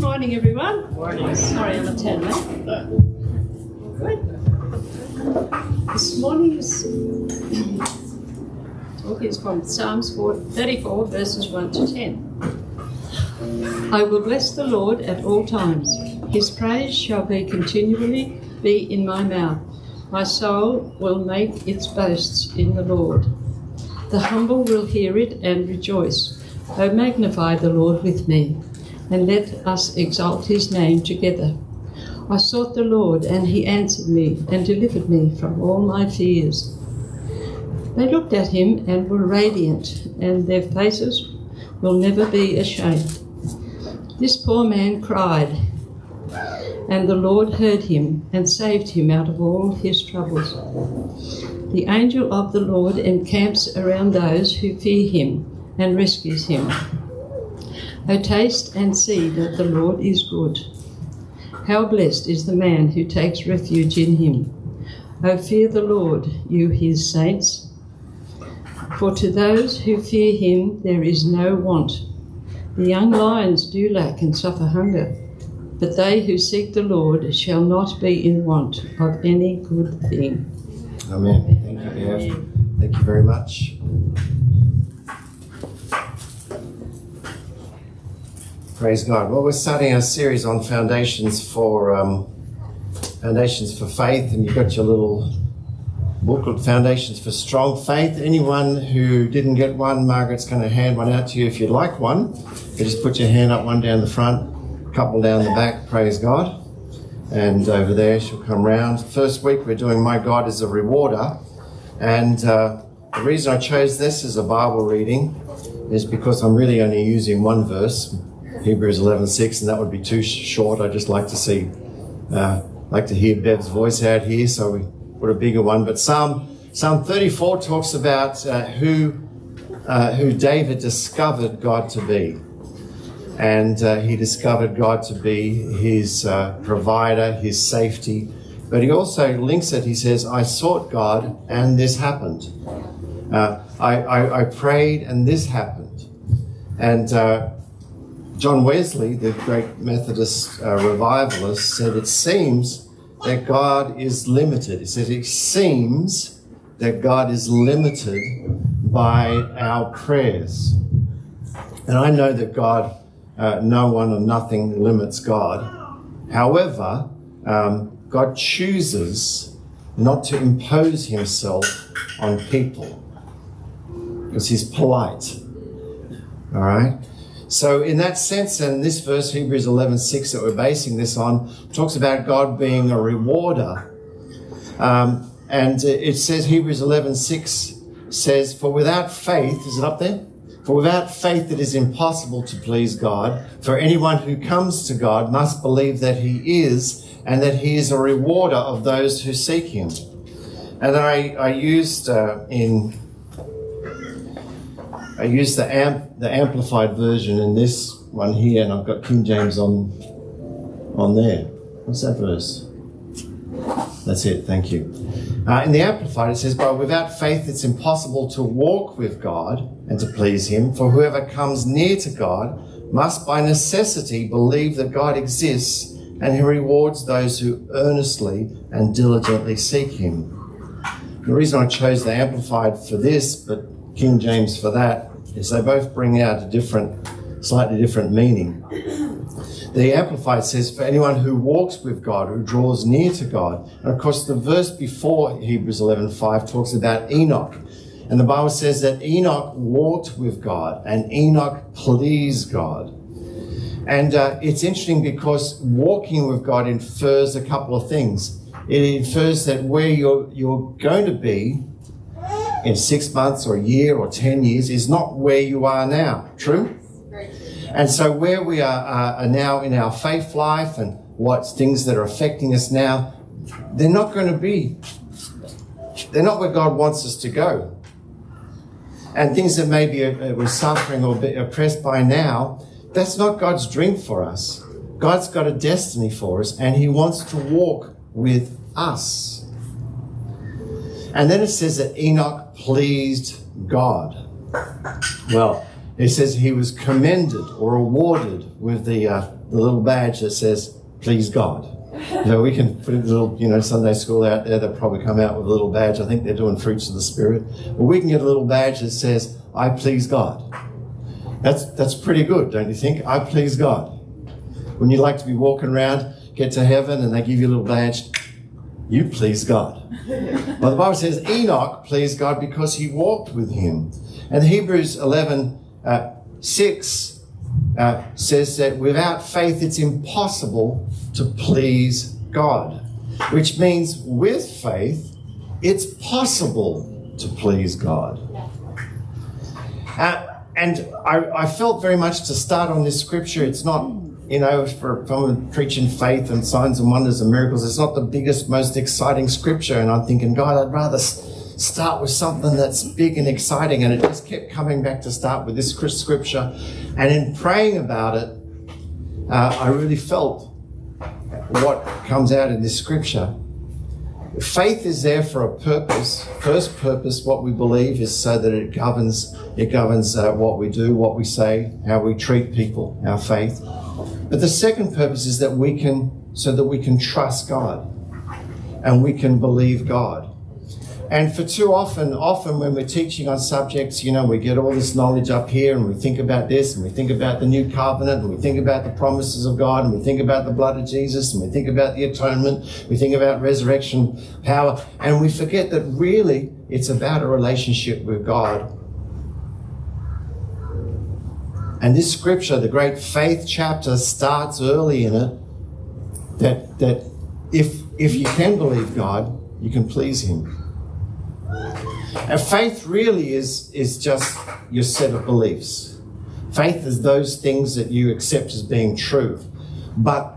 morning, everyone. Morning. Sorry, I'm a tad late. Eh? Good. This morning's talk is from Psalms 34, verses 1 to 10. I will bless the Lord at all times. His praise shall be continually be in my mouth. My soul will make its boasts in the Lord. The humble will hear it and rejoice. O magnify the Lord with me, and let us exalt his name together. I sought the Lord, and he answered me and delivered me from all my fears. They looked at him and were radiant, and their faces will never be ashamed. This poor man cried, and the Lord heard him and saved him out of all his troubles. The angel of the Lord encamps around those who fear him and rescues him. O taste and see that the Lord is good. How blessed is the man who takes refuge in him. O fear the Lord, you his saints. For to those who fear him there is no want. The young lions do lack and suffer hunger, but they who seek the Lord shall not be in want of any good thing. Amen. Thank you, Bev. Thank you very much. Praise God. Well, we're starting our series on foundations for um, foundations for faith, and you've got your little booklet, Foundations for Strong Faith. Anyone who didn't get one, Margaret's going to hand one out to you if you'd like one. You just put your hand up, one down the front, couple down the back. Praise God. And over there, she'll come round. First week, we're doing My God is a Rewarder. And uh, the reason I chose this as a Bible reading is because I'm really only using one verse, Hebrews 11:6, and that would be too short. I'd just like to see, uh, like to hear Bev's voice out here, so we put a bigger one. But Psalm Psalm 34 talks about uh, who uh, who David discovered God to be, and uh, he discovered God to be his uh, provider, his safety. But he also links it. He says, "I sought God, and this happened. Uh, I, I, I prayed, and this happened." And John Wesley, the great Methodist uh, revivalist, said it seems that God is limited. He said it seems that God is limited by our prayers. And I know that God, uh, no one or nothing limits God. However, um, God chooses not to impose himself on people because he's polite. All right? So, in that sense, and this verse, Hebrews 11 6, that we're basing this on, talks about God being a rewarder. Um, and it says, Hebrews 11 6 says, For without faith, is it up there? For without faith, it is impossible to please God. For anyone who comes to God must believe that He is, and that He is a rewarder of those who seek Him. And I, I used uh, in I used the amp, the amplified version in this one here, and I've got King James on on there. What's that verse? That's it. Thank you. Uh, in the amplified, it says, "But without faith, it's impossible to walk with God and to please Him. For whoever comes near to God must, by necessity, believe that God exists, and He rewards those who earnestly and diligently seek Him." The reason I chose the amplified for this, but King James for that, is they both bring out a different, slightly different meaning. The Amplified says, for anyone who walks with God, who draws near to God. And of course, the verse before Hebrews 11.5 talks about Enoch. And the Bible says that Enoch walked with God and Enoch pleased God. And uh, it's interesting because walking with God infers a couple of things. It infers that where you're, you're going to be in six months or a year or 10 years is not where you are now. True? And so, where we are, uh, are now in our faith life and what's things that are affecting us now, they're not going to be, they're not where God wants us to go. And things that maybe uh, we're suffering or oppressed by now, that's not God's dream for us. God's got a destiny for us, and He wants to walk with us. And then it says that Enoch pleased God. Well, it says he was commended or awarded with the uh, the little badge that says, please God. You know, we can put a little, you know, Sunday school out there. They'll probably come out with a little badge. I think they're doing fruits of the spirit. But we can get a little badge that says, I please God. That's, that's pretty good, don't you think? I please God. When you like to be walking around, get to heaven and they give you a little badge, you please God. well, the Bible says Enoch pleased God because he walked with him. And Hebrews 11, uh, 6 uh, says that without faith it's impossible to please God, which means with faith it's possible to please God. Uh, and I, I, felt very much to start on this scripture, it's not, you know, for someone preaching faith and signs and wonders and miracles, it's not the biggest, most exciting scripture. And I'm thinking, God, I'd rather start with something that's big and exciting. And it just kept coming back to start with this scripture. And in praying about it, uh, I really felt what comes out in this scripture. Faith is there for a purpose. First purpose, what we believe, is so that it governs. It governs uh, what we do, what we say, how we treat people. Our faith. But the second purpose is that we can, so that we can trust God, and we can believe God. And for too often, often when we're teaching on subjects, you know, we get all this knowledge up here and we think about this and we think about the new covenant and we think about the promises of God and we think about the blood of Jesus and we think about the atonement, we think about resurrection power, and we forget that really it's about a relationship with God. And this scripture, the great faith chapter, starts early in it that, that if, if you can believe God, you can please Him. And faith really is, is just your set of beliefs. Faith is those things that you accept as being true. But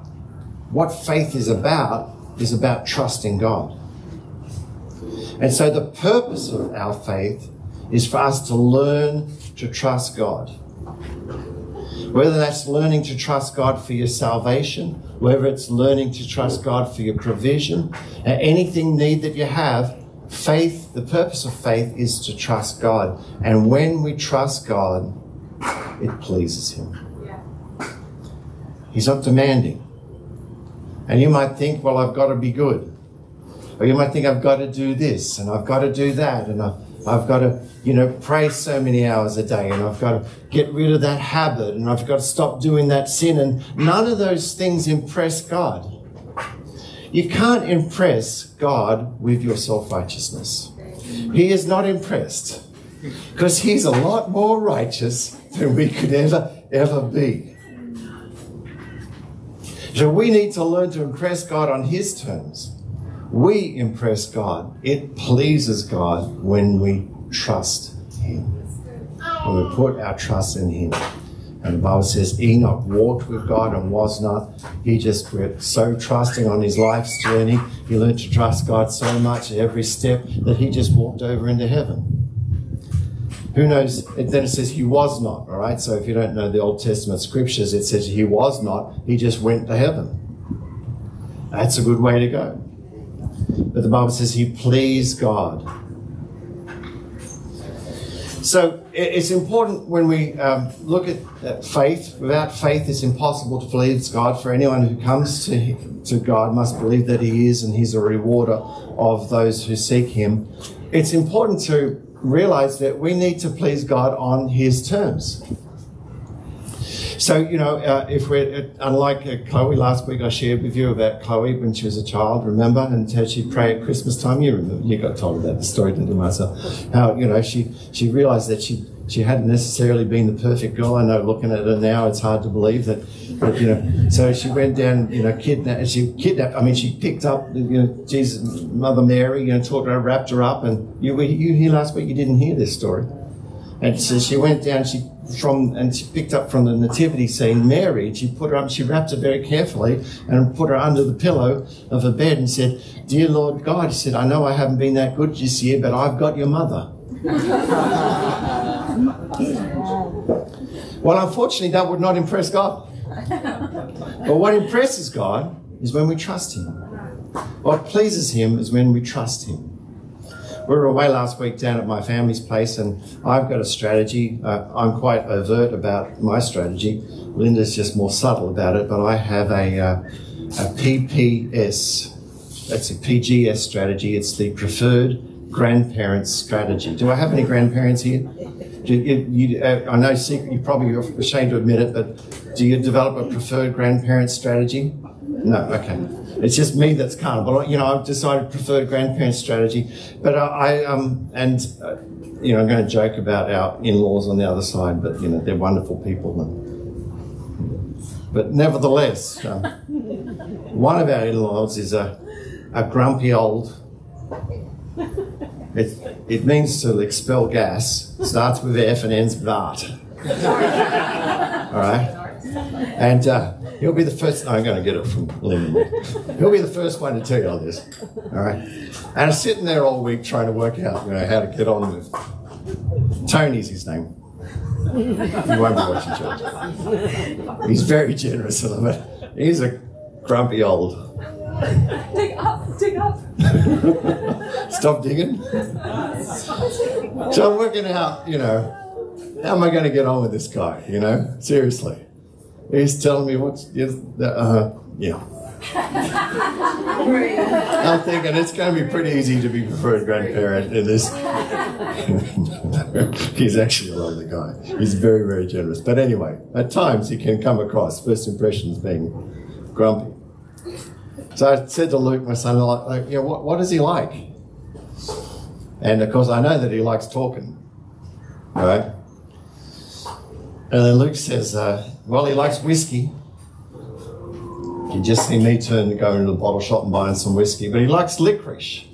what faith is about is about trusting God. And so the purpose of our faith is for us to learn to trust God. Whether that's learning to trust God for your salvation, whether it's learning to trust God for your provision, anything need that you have, Faith, the purpose of faith is to trust God. And when we trust God, it pleases Him. He's not demanding. And you might think, well, I've got to be good. Or you might think, I've got to do this and I've got to do that and I've, I've got to, you know, pray so many hours a day and I've got to get rid of that habit and I've got to stop doing that sin. And none of those things impress God. You can't impress God with your self righteousness. He is not impressed because He's a lot more righteous than we could ever, ever be. So we need to learn to impress God on His terms. We impress God. It pleases God when we trust Him, when we put our trust in Him. And the Bible says Enoch walked with God and was not. He just went so trusting on his life's journey. He learned to trust God so much at every step that he just walked over into heaven. Who knows? Then it says he was not, all right? So if you don't know the Old Testament scriptures, it says he was not. He just went to heaven. That's a good way to go. But the Bible says he pleased God. So it's important when we um, look at faith. Without faith, it's impossible to please God. For anyone who comes to, to God must believe that He is and He's a rewarder of those who seek Him. It's important to realize that we need to please God on His terms. So, you know, uh, if we're, uh, unlike uh, Chloe, last week I shared with you about Chloe when she was a child, remember? And how she'd pray at Christmas time. You remember, you got told about the story, didn't you, Marcel? How, you know, she, she realized that she, she hadn't necessarily been the perfect girl. I know looking at her now, it's hard to believe that, that you know, so she went down, you know, kidnapped, she kidnapped, I mean, she picked up, you know, Jesus, Mother Mary, you know, taught her, wrapped her up. And you, you here last week, you didn't hear this story. And so she went down, she from and she picked up from the nativity scene Mary. She put her up, she wrapped her very carefully and put her under the pillow of her bed and said, Dear Lord God, he said, I know I haven't been that good this year, but I've got your mother. well, unfortunately, that would not impress God. But what impresses God is when we trust Him. What pleases Him is when we trust Him. We were away last week down at my family's place, and I've got a strategy. Uh, I'm quite overt about my strategy. Linda's just more subtle about it, but I have a, uh, a PPS. That's a PGS strategy. It's the preferred grandparents strategy. Do I have any grandparents here? You, you, uh, I know secret, you probably ashamed to admit it, but do you develop a preferred grandparents strategy? No, okay. It's just me that's carnal. You know, I've decided preferred grandparent strategy. But I, I um, and, uh, you know, I'm going to joke about our in-laws on the other side, but, you know, they're wonderful people. And, but nevertheless, um, one of our in-laws is a, a grumpy old it, it means to expel gas. Starts with F and ends with Art. All right? And uh, he'll be the first. I'm going to get it from Lynn. He'll be the first one to tell you all this. All right? And I'm sitting there all week trying to work out you know, how to get on with. Tony's his name. You won't be watching church. He's very generous, I love it. He's a grumpy old Dig up, dig up. Stop digging. So I'm working out, you know, how am I going to get on with this guy? You know, seriously. He's telling me what's, uh, yeah. I'm thinking it's going to be pretty easy to be preferred grandparent in this. He's actually a lovely guy. He's very, very generous. But anyway, at times he can come across first impressions being grumpy. So I said to Luke, my son, like, you know, what, what is he like? And of course, I know that he likes talking, right? And then Luke says, uh, well, he likes whiskey. You just see me turn to go into the bottle shop and buying some whiskey, but he likes licorice.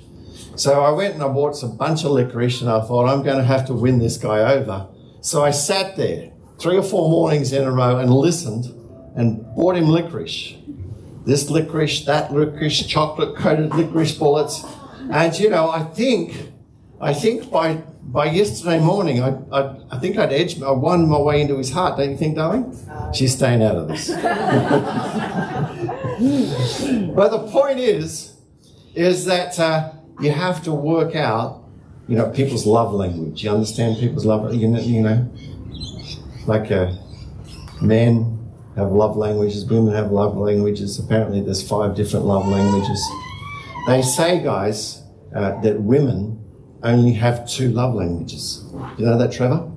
So I went and I bought a bunch of licorice, and I thought I'm going to have to win this guy over. So I sat there three or four mornings in a row and listened and bought him licorice this licorice, that licorice, chocolate coated licorice bullets. And you know, I think, I think by by yesterday morning, I, I, I think I'd edged, I won my way into his heart. Don't you think, darling? She's staying out of this. but the point is, is that uh, you have to work out, you know, people's love language. You understand people's love, you know, you know like a man have love languages, women have love languages. Apparently, there's five different love languages. They say, guys, uh, that women only have two love languages. You know that, Trevor?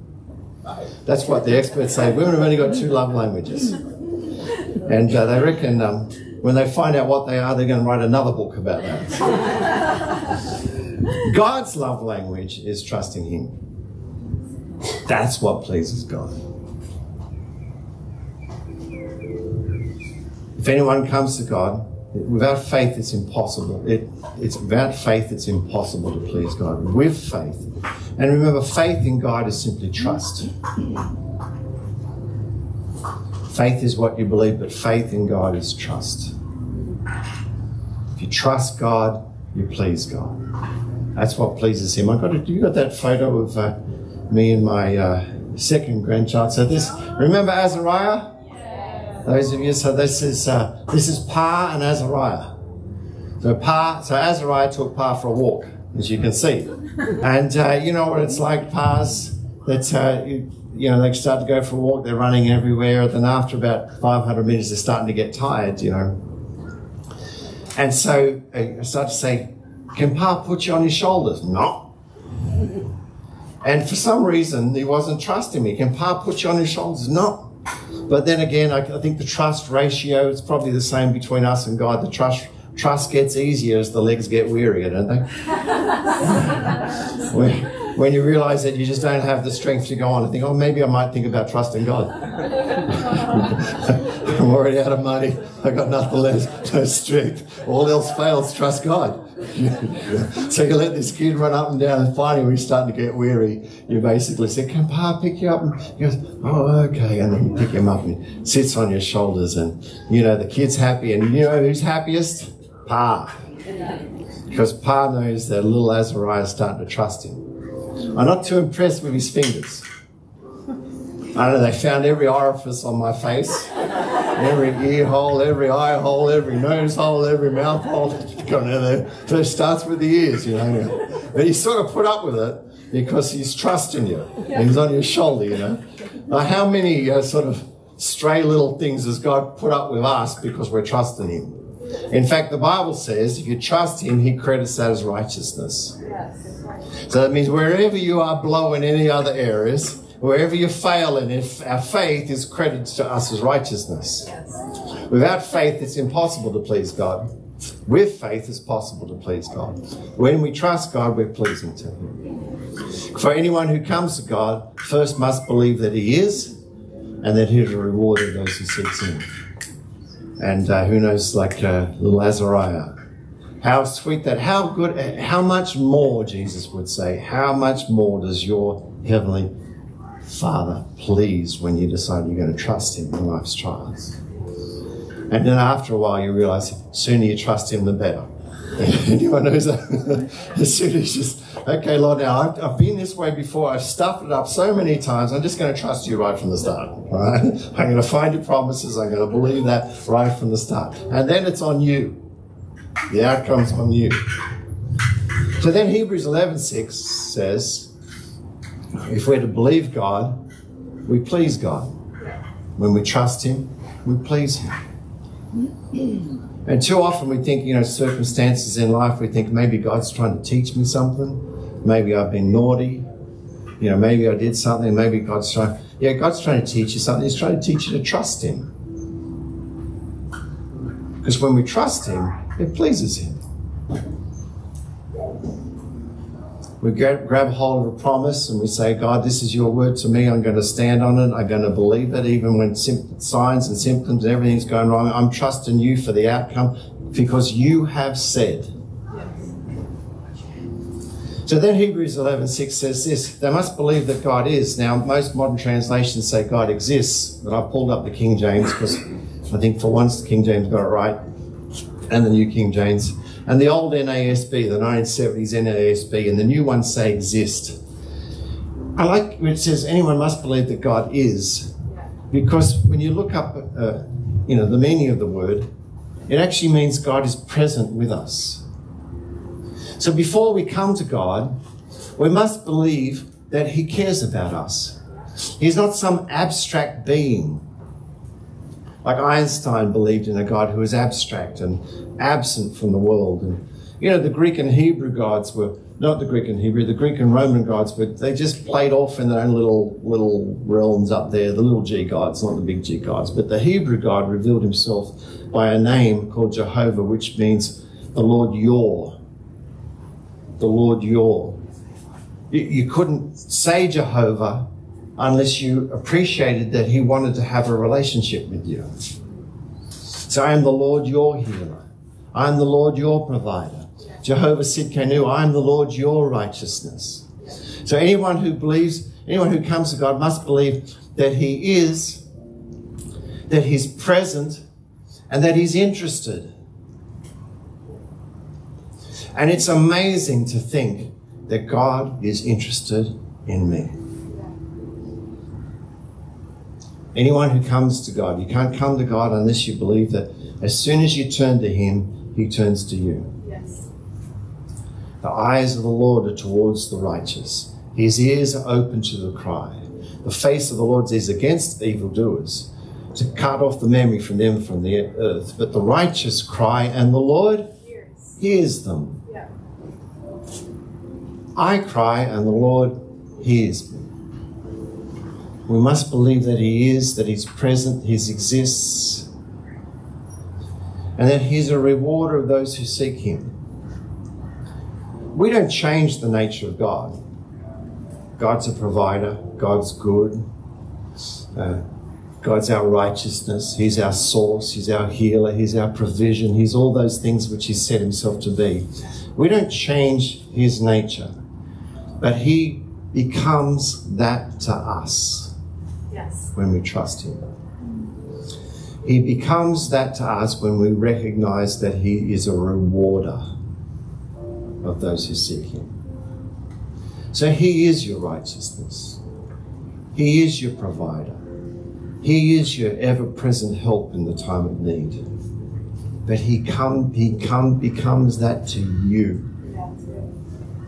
That's what the experts say. Women have only got two love languages. And uh, they reckon um, when they find out what they are, they're going to write another book about that. God's love language is trusting Him. That's what pleases God. If anyone comes to God, without faith it's impossible. It, it's without faith it's impossible to please God. With faith. And remember, faith in God is simply trust. Faith is what you believe, but faith in God is trust. If you trust God, you please God. That's what pleases Him. I got it. You got that photo of uh, me and my uh, second grandchild. So this, remember Azariah? Those of you, so this is uh, this is Pa and Azariah. So Pa, so Azariah took Pa for a walk, as you can see, and uh, you know what it's like. Pa's that uh, you, you, know they start to go for a walk, they're running everywhere. And then after about 500 meters, they're starting to get tired, you know. And so uh, I start to say, "Can Pa put you on his shoulders?" No. And for some reason, he wasn't trusting me. Can Pa put you on his shoulders? No. But then again, I, I think the trust ratio is probably the same between us and God. The trust trust gets easier as the legs get wearier, don't they? when, when, you realize that you just don't have the strength to go on and think, oh, maybe I might think about trusting God. I'm already out of money. I've got nothing left, no strength. All else fails, trust God. so you let this kid run up and down, and finally, he's starting to get weary, you basically say, Can Pa pick you up? And he goes, Oh, okay. And then you pick him up and sits on your shoulders, and you know, the kid's happy. And you know who's happiest? Pa. Because Pa knows that little Azariah is starting to trust him. I'm not too impressed with his fingers. I don't know, they found every orifice on my face, every ear hole, every eye hole, every nose hole, every mouth hole. So it starts with the ears, you know. but he sort of put up with it because he's trusting you. And he's on your shoulder, you know. Now, how many uh, sort of stray little things has God put up with us because we're trusting him? In fact, the Bible says if you trust him, he credits that as righteousness. So that means wherever you are below in any other areas, wherever you fail in, if our faith is credited to us as righteousness. Without faith, it's impossible to please God. With faith, it's possible to please God. When we trust God, we're pleasing to Him. For anyone who comes to God, first must believe that He is, and that He is a rewarder of those who seek Him. And uh, who knows, like uh, how sweet that, how good, how much more, Jesus would say, how much more does your heavenly Father please when you decide you're going to trust Him in life's trials? And then after a while, you realize the sooner you trust Him, the better. Anyone knows that? as soon as just, okay, Lord, now I've, I've, been this way before. I've stuffed it up so many times. I'm just going to trust you right from the start. Right? I'm going to find your promises. I'm going to believe that right from the start. And then it's on you. The outcome's on you. So then Hebrews 11:6 says, if we're to believe God, we please God. When we trust Him, we please Him. And too often we think, you know, circumstances in life, we think maybe God's trying to teach me something. Maybe I've been naughty. You know, maybe I did something. Maybe God's trying. Yeah, God's trying to teach you something. He's trying to teach you to trust Him. Because when we trust Him, it pleases Him. We grab, grab hold of a promise and we say, God, this is your word to me. I'm going to stand on it. I'm going to believe it, even when signs and symptoms and everything's going wrong. I'm trusting you for the outcome because you have said. So then Hebrews 11:6 says this, they must believe that God is. Now most modern translations say God exists, but I pulled up the King James because I think for once the King James got it right and the New King James. And the old NASB, the 1970s NASB, and the new ones say exist. I like it says anyone must believe that God is, because when you look up, uh, you know, the meaning of the word, it actually means God is present with us. So before we come to God, we must believe that He cares about us. He's not some abstract being. Like Einstein believed in a God who was abstract and absent from the world. And, you know, the Greek and Hebrew gods were not the Greek and Hebrew, the Greek and Roman gods, but they just played off in their own little little realms up there, the little G gods, not the big G gods. But the Hebrew God revealed himself by a name called Jehovah, which means the Lord your. The Lord your. You, you couldn't say Jehovah unless you appreciated that he wanted to have a relationship with you. So I am the Lord your healer. I am the Lord your provider. Jehovah said, Sidkenu, I am the Lord your righteousness. So anyone who believes, anyone who comes to God must believe that he is, that he's present, and that he's interested. And it's amazing to think that God is interested in me. Anyone who comes to God, you can't come to God unless you believe that as soon as you turn to Him, He turns to you. Yes. The eyes of the Lord are towards the righteous, His ears are open to the cry. The face of the Lord is against evildoers, to cut off the memory from them from the earth. But the righteous cry, and the Lord Years. hears them. Yeah. I cry, and the Lord hears me. We must believe that He is, that He's present, He exists, and that He's a rewarder of those who seek Him. We don't change the nature of God. God's a provider, God's good, uh, God's our righteousness, He's our source, He's our healer, He's our provision, He's all those things which He set Himself to be. We don't change His nature, but He becomes that to us Yes. when we trust Him. He becomes that to us when we recognize that He is a rewarder of those who seek Him. So He is your righteousness, He is your provider, He is your ever present help in the time of need. But He, come, he come, becomes that to you.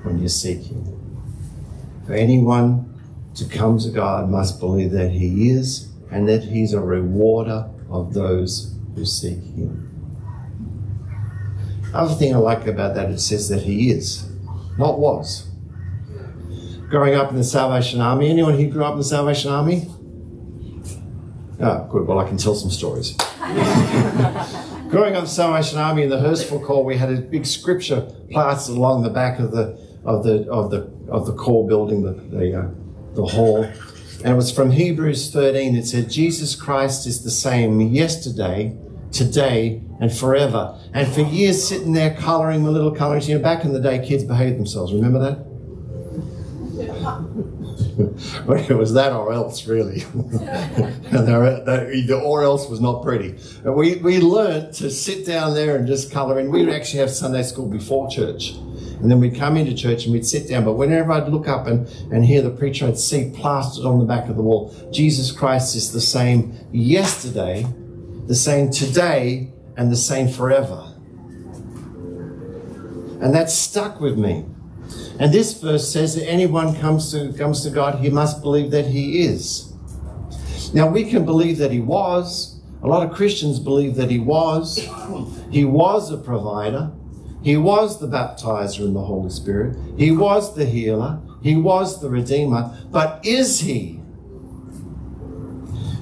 When you seek Him. For anyone to come to God must believe that He is and that He's a rewarder of those who seek Him. Other thing I like about that, it says that He is, not was. Growing up in the Salvation Army, anyone who grew up in the Salvation Army? Oh, good. Well, I can tell some stories. Growing up in the Salvation Army in the Hurstville Corps, we had a big scripture plastered along the back of the of the of the of the corps building, the the, uh, the hall, and it was from Hebrews 13. It said, "Jesus Christ is the same yesterday, today, and forever." And for years, sitting there colouring the little colours. You know, back in the day, kids behaved themselves. Remember that? it was that or else, really. and that, or else was not pretty. We, we learned to sit down there and just colour in. We would actually have Sunday school before church. And then we'd come into church and we'd sit down. But whenever I'd look up and, and hear the preacher, I'd see plastered on the back of the wall Jesus Christ is the same yesterday, the same today, and the same forever. And that stuck with me. And this verse says that anyone comes to comes to God, he must believe that he is. Now we can believe that he was. A lot of Christians believe that he was. He was a provider. He was the baptizer in the Holy Spirit. He was the healer. He was the redeemer. But is he?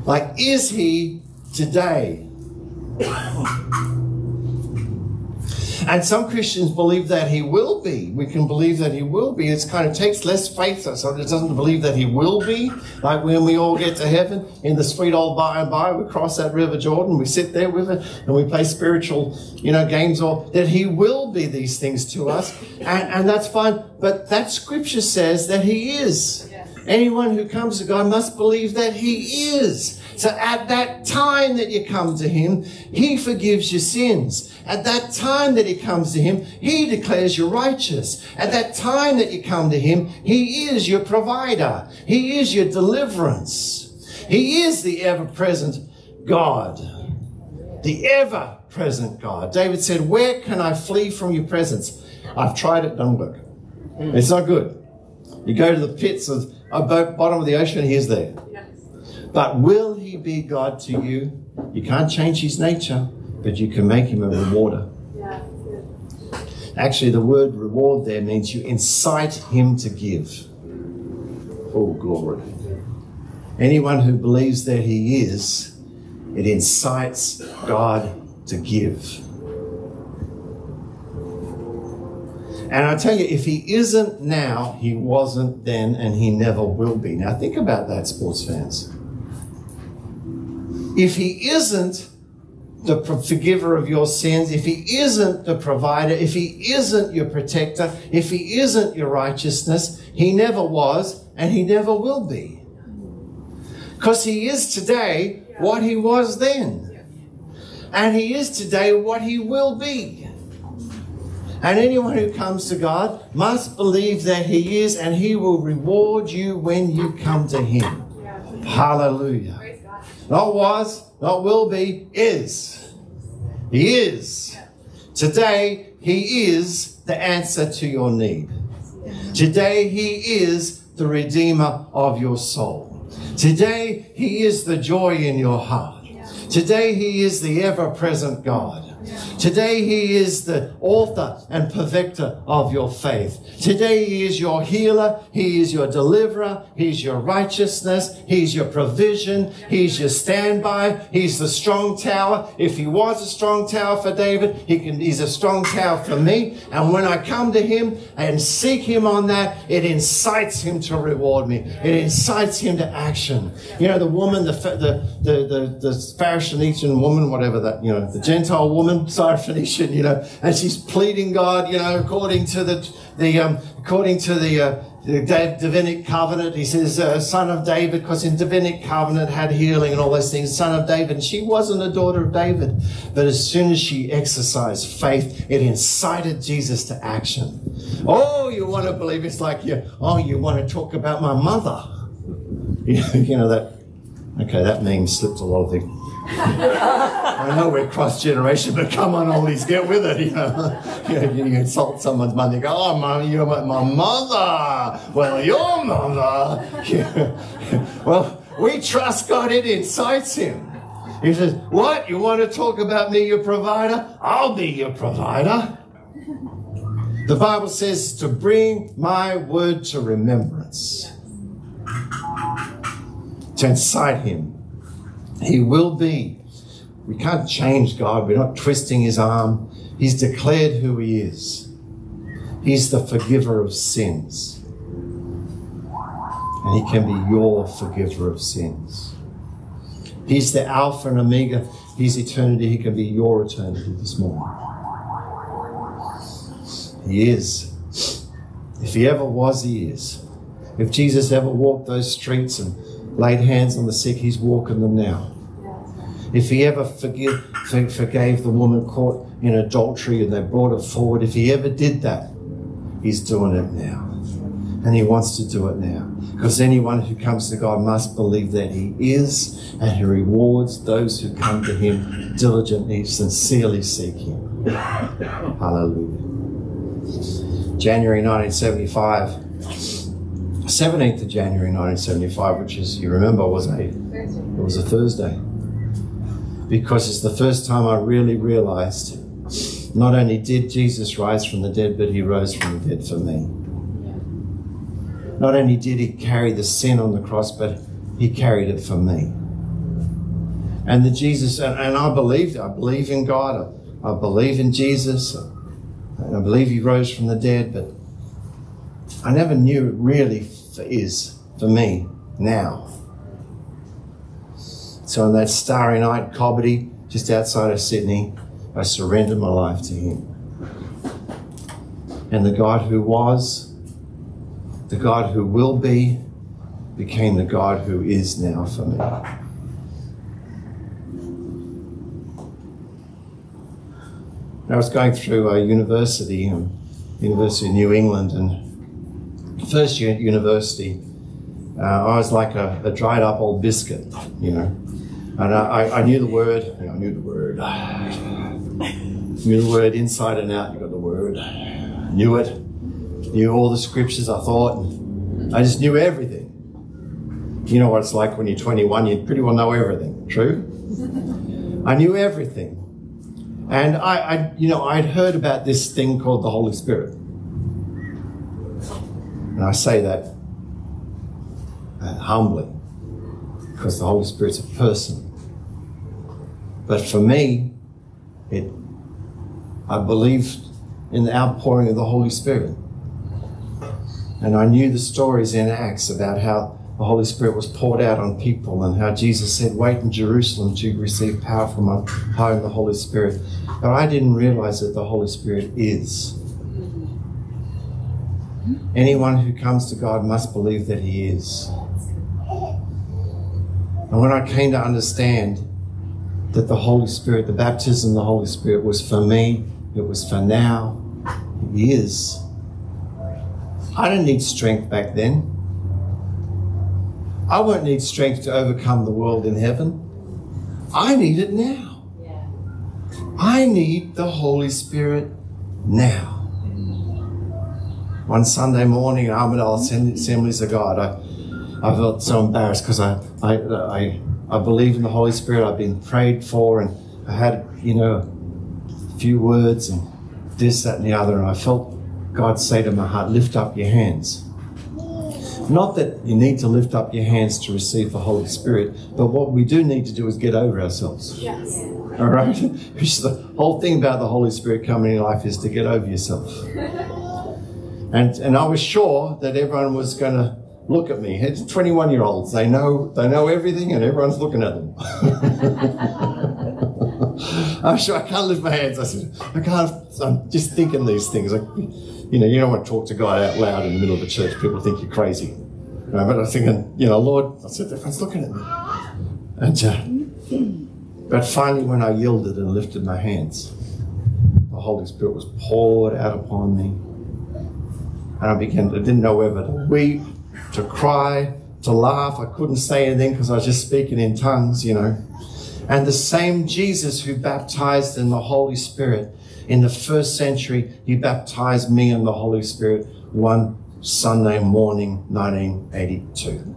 Like, is he today? And some Christians believe that he will be. We can believe that he will be. It kind of takes less faith, so it doesn't believe that he will be. Like when we all get to heaven in the sweet old by and by, we cross that River Jordan, we sit there with it, and we play spiritual, you know, games, or that he will be these things to us, and, and that's fine. But that scripture says that he is. Anyone who comes to God must believe that he is. So at that time that you come to him, he forgives your sins. At that time that he comes to him, he declares you righteous. At that time that you come to him, he is your provider. He is your deliverance. He is the ever present God. The ever present God. David said, Where can I flee from your presence? I've tried it, doesn't work. It's not good. You go to the pits of bottom of the ocean, he is there. But will he be God to you? You can't change his nature but you can make him a rewarder. Actually, the word reward there means you incite him to give. Oh, glory. Anyone who believes that he is, it incites God to give. And I tell you, if he isn't now, he wasn't then, and he never will be. Now, think about that, sports fans. If he isn't, the forgiver of your sins, if he isn't the provider, if he isn't your protector, if he isn't your righteousness, he never was and he never will be. Because he is today what he was then. And he is today what he will be. And anyone who comes to God must believe that he is and he will reward you when you come to him. Hallelujah. Not was, not will be, is. He is. Today, He is the answer to your need. Today, He is the Redeemer of your soul. Today, He is the joy in your heart. Today, He is the ever present God. Today, He is the author and perfecter of your faith. Today, He is your healer. He is your deliverer. He's your righteousness. He's your provision. He's your standby. He's the strong tower. If He was a strong tower for David, he can, He's a strong tower for me. And when I come to Him and seek Him on that, it incites Him to reward me. It incites Him to action. You know, the woman, the, the, the, the, the Pharisee woman, whatever that, you know, the Gentile woman, woman, Syrophoenician, you know, and she's pleading God, you know, according to the, the um, according to the, uh, the Davidic covenant. He says, uh, son of David, because in Davidic covenant had healing and all those things, son of David. And she wasn't a daughter of David. But as soon as she exercised faith, it incited Jesus to action. Oh, you want to believe it's like you, oh, you want to talk about my mother. you know that, okay, that name slipped a lot of things. I know we're cross generation, but come on, oldies, get with it. You know, you, know, you insult someone's mother, you go, "Oh, mum, you're my, my mother." Well, your mother. Yeah. Well, we trust God; it incites Him. He says, "What? You want to talk about me, your provider? I'll be your provider." The Bible says to bring my word to remembrance, to incite Him. He will be. We can't change God. We're not twisting his arm. He's declared who he is. He's the forgiver of sins. And he can be your forgiver of sins. He's the Alpha and Omega. He's eternity. He can be your eternity this morning. He is. If he ever was, he is. If Jesus ever walked those streets and laid hands on the sick, he's walking them now. If he ever forgive, forgave the woman caught in adultery and they brought her forward, if he ever did that, he's doing it now. And he wants to do it now. Because anyone who comes to God must believe that he is and he rewards those who come to him diligently, sincerely seek him. Hallelujah. January 1975, 17th of January 1975, which is, you remember, was a, it was a Thursday because it's the first time I really realized not only did Jesus rise from the dead, but he rose from the dead for me. Not only did he carry the sin on the cross, but he carried it for me. And the Jesus, and, and I believe, I believe in God, I, I believe in Jesus, and I believe he rose from the dead, but I never knew it really is for me now. So on that starry night, Cobbitty, just outside of Sydney, I surrendered my life to Him. And the God who was, the God who will be, became the God who is now for me. I was going through a university, um, University of New England, and first year at university, uh, I was like a, a dried up old biscuit, you know. And I, I knew the word, I knew the word. knew the word inside and out, you got the word. Knew it. Knew all the scriptures I thought. I just knew everything. You know what it's like when you're 21, you pretty well know everything. True? I knew everything. And I, I, you know, I'd heard about this thing called the Holy Spirit. And I say that uh, humbly because the Holy Spirit's a person. But for me, it, I believed in the outpouring of the Holy Spirit. And I knew the stories in Acts about how the Holy Spirit was poured out on people and how Jesus said, Wait in Jerusalem to receive power from on high in the Holy Spirit. But I didn't realize that the Holy Spirit is. Anyone who comes to God must believe that He is. And when I came to understand that the Holy Spirit, the baptism of the Holy Spirit was for me, it was for now, it is. I didn't need strength back then. I won't need strength to overcome the world in heaven. I need it now. I need the Holy Spirit now. One Sunday morning in Armadale Assemblies of God, I, I felt so embarrassed because I, I, I, I believe in the Holy Spirit. I've been prayed for and I had, you know, a few words and this, that, and the other. And I felt God say to my heart, lift up your hands. Not that you need to lift up your hands to receive the Holy Spirit, but what we do need to do is get over ourselves. Yes. All right? Which the whole thing about the Holy Spirit coming in life is to get over yourself. And, and I was sure that everyone was going to look at me. It's 21 year olds. They know, they know everything and everyone's looking at them. I'm sure I can't lift my hands. I said, I can't, I'm just thinking these things. You know, you don't want to talk to God out loud in the middle of a church. People think you're crazy. But I was thinking, you know, Lord, I said, everyone's looking at me. And, uh, but finally, when I yielded and lifted my hands, the Holy Spirit was poured out upon me. And I began to, didn't know whether to weep, to cry, to laugh. I couldn't say anything because I was just speaking in tongues, you know. And the same Jesus who baptized in the Holy Spirit in the first century, he baptized me in the Holy Spirit one Sunday morning, 1982.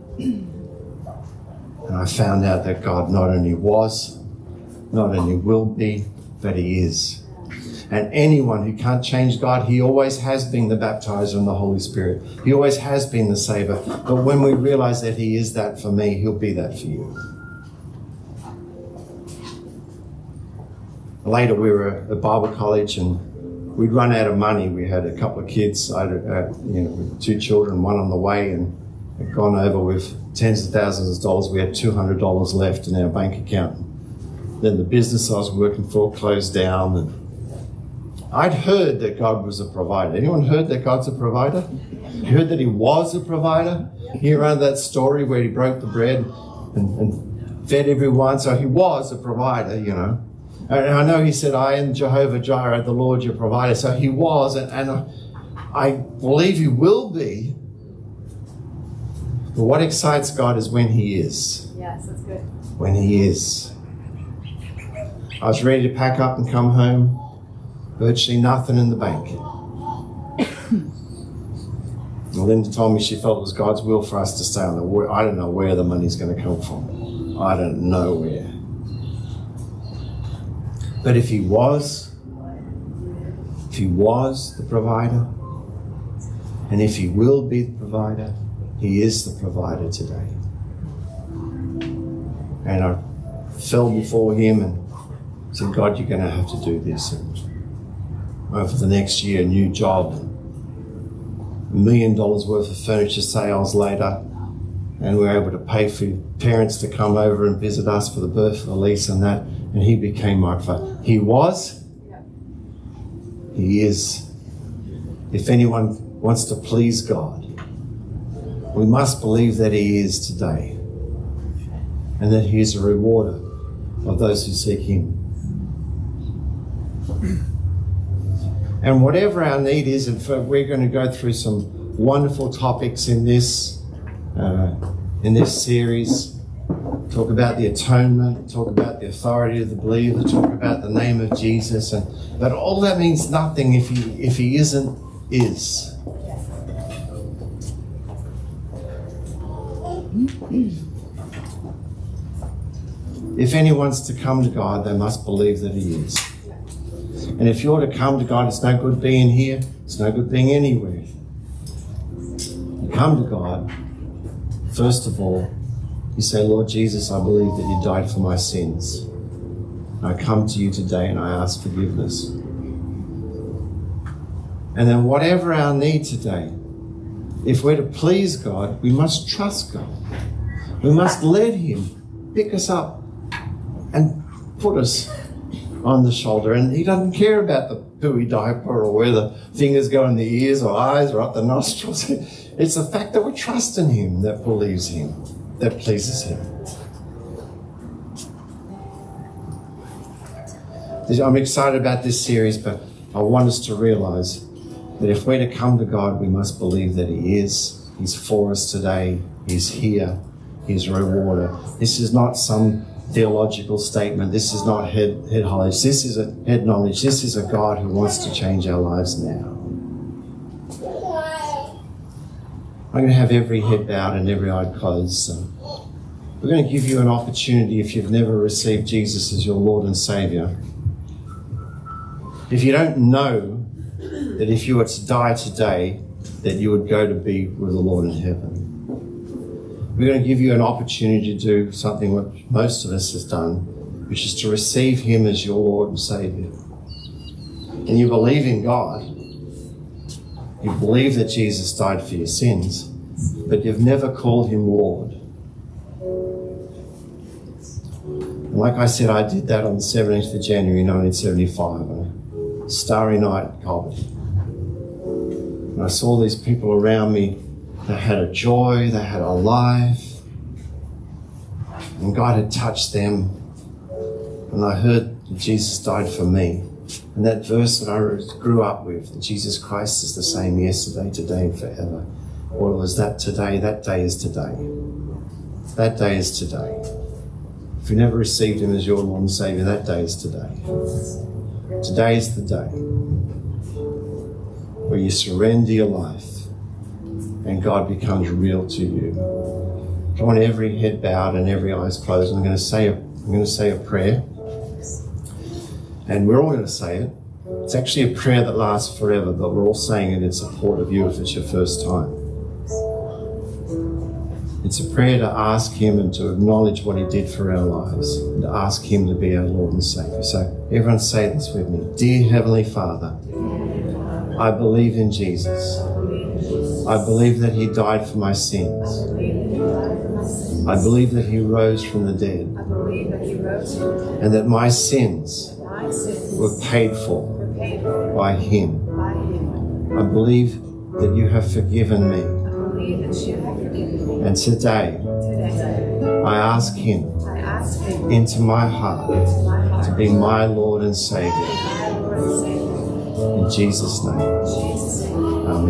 And I found out that God not only was, not only will be, but He is. And anyone who can't change God, He always has been the baptizer in the Holy Spirit. He always has been the Savior. But when we realize that He is that for me, He'll be that for you. Later, we were at Bible college and we'd run out of money. We had a couple of kids, I uh, you know, two children, one on the way, and had gone over with tens of thousands of dollars. We had $200 left in our bank account. Then the business I was working for closed down. And I'd heard that God was a provider. Anyone heard that God's a provider? You heard that He was a provider? You around that story where He broke the bread and, and fed everyone. So He was a provider, you know. And I know He said, I am Jehovah Jireh, the Lord your provider. So He was, and, and I believe He will be. But what excites God is when He is. Yes, that's good. When He is. I was ready to pack up and come home. Virtually nothing in the bank. Linda told me she felt it was God's will for us to stay on the war. I don't know where the money's going to come from. I don't know where. But if He was, if He was the provider, and if He will be the provider, He is the provider today. And I fell before Him and said, God, you're going to have to do this. And over the next year, a new job, a million dollars worth of furniture sales later, and we were able to pay for parents to come over and visit us for the birth of Elise and that, and he became my father. He was, he is. If anyone wants to please God, we must believe that he is today, and that he is a rewarder of those who seek him. And whatever our need is, and for, we're going to go through some wonderful topics in this uh, in this series. Talk about the atonement. Talk about the authority of the believer. Talk about the name of Jesus. And but all that means nothing if he if he isn't is. If anyone's to come to God, they must believe that He is. And if you're to come to God, it's no good being here, it's no good being anywhere. You come to God, first of all, you say, Lord Jesus, I believe that you died for my sins. I come to you today and I ask forgiveness. And then, whatever our need today, if we're to please God, we must trust God. We must let Him pick us up and put us on the shoulder. And He doesn't care about the pooey diaper or where the fingers go in the ears or eyes or up the nostrils. It's the fact that we trust in Him that believes Him, that pleases Him. I'm excited about this series, but I want us to realize that if we're to come to God, we must believe that He is. He's for us today. He's here. He's a rewarder. This is not some theological statement. This is not head, head knowledge. This is a head knowledge. This is a God who wants to change our lives now. I'm going to have every head bowed and every eye closed. So we're going to give you an opportunity if you've never received Jesus as your Lord and Savior. If you don't know that if you were to die today, that you would go to be with the Lord in heaven. We're going to give you an opportunity to do something which most of us has done, which is to receive Him as your Lord and Savior. And you believe in God. You believe that Jesus died for your sins, but you've never called Him Lord. And like I said, I did that on the 17th of January 1975 on a starry night Colby. And I saw these people around me that had a joy, they had a life. And God had touched them. And I heard Jesus died for me. And that verse that I grew up with, that Jesus Christ is the same yesterday, today, and forever. What was that today? That day is today. That day is today. If you never received Him as your Lord and Savior, that day is today. Today is the day where you surrender your life and God becomes real to you. I want every head bowed and every eyes closed. I'm going to say a, I'm going to say a prayer, and we're all going to say it. It's actually a prayer that lasts forever, but we're all saying it in support of you if it's your first time. It's a prayer to ask Him and to acknowledge what He did for our lives, and to ask Him to be our Lord and Savior. So, everyone say this with me Dear Heavenly Father, I believe in Jesus. I believe that He died for my sins. I believe that He rose from the dead and that my sins were paid for by Him. I believe that you have forgiven me. And today, I ask Him into my heart to be my Lord and Savior. In Jesus' name. Amen.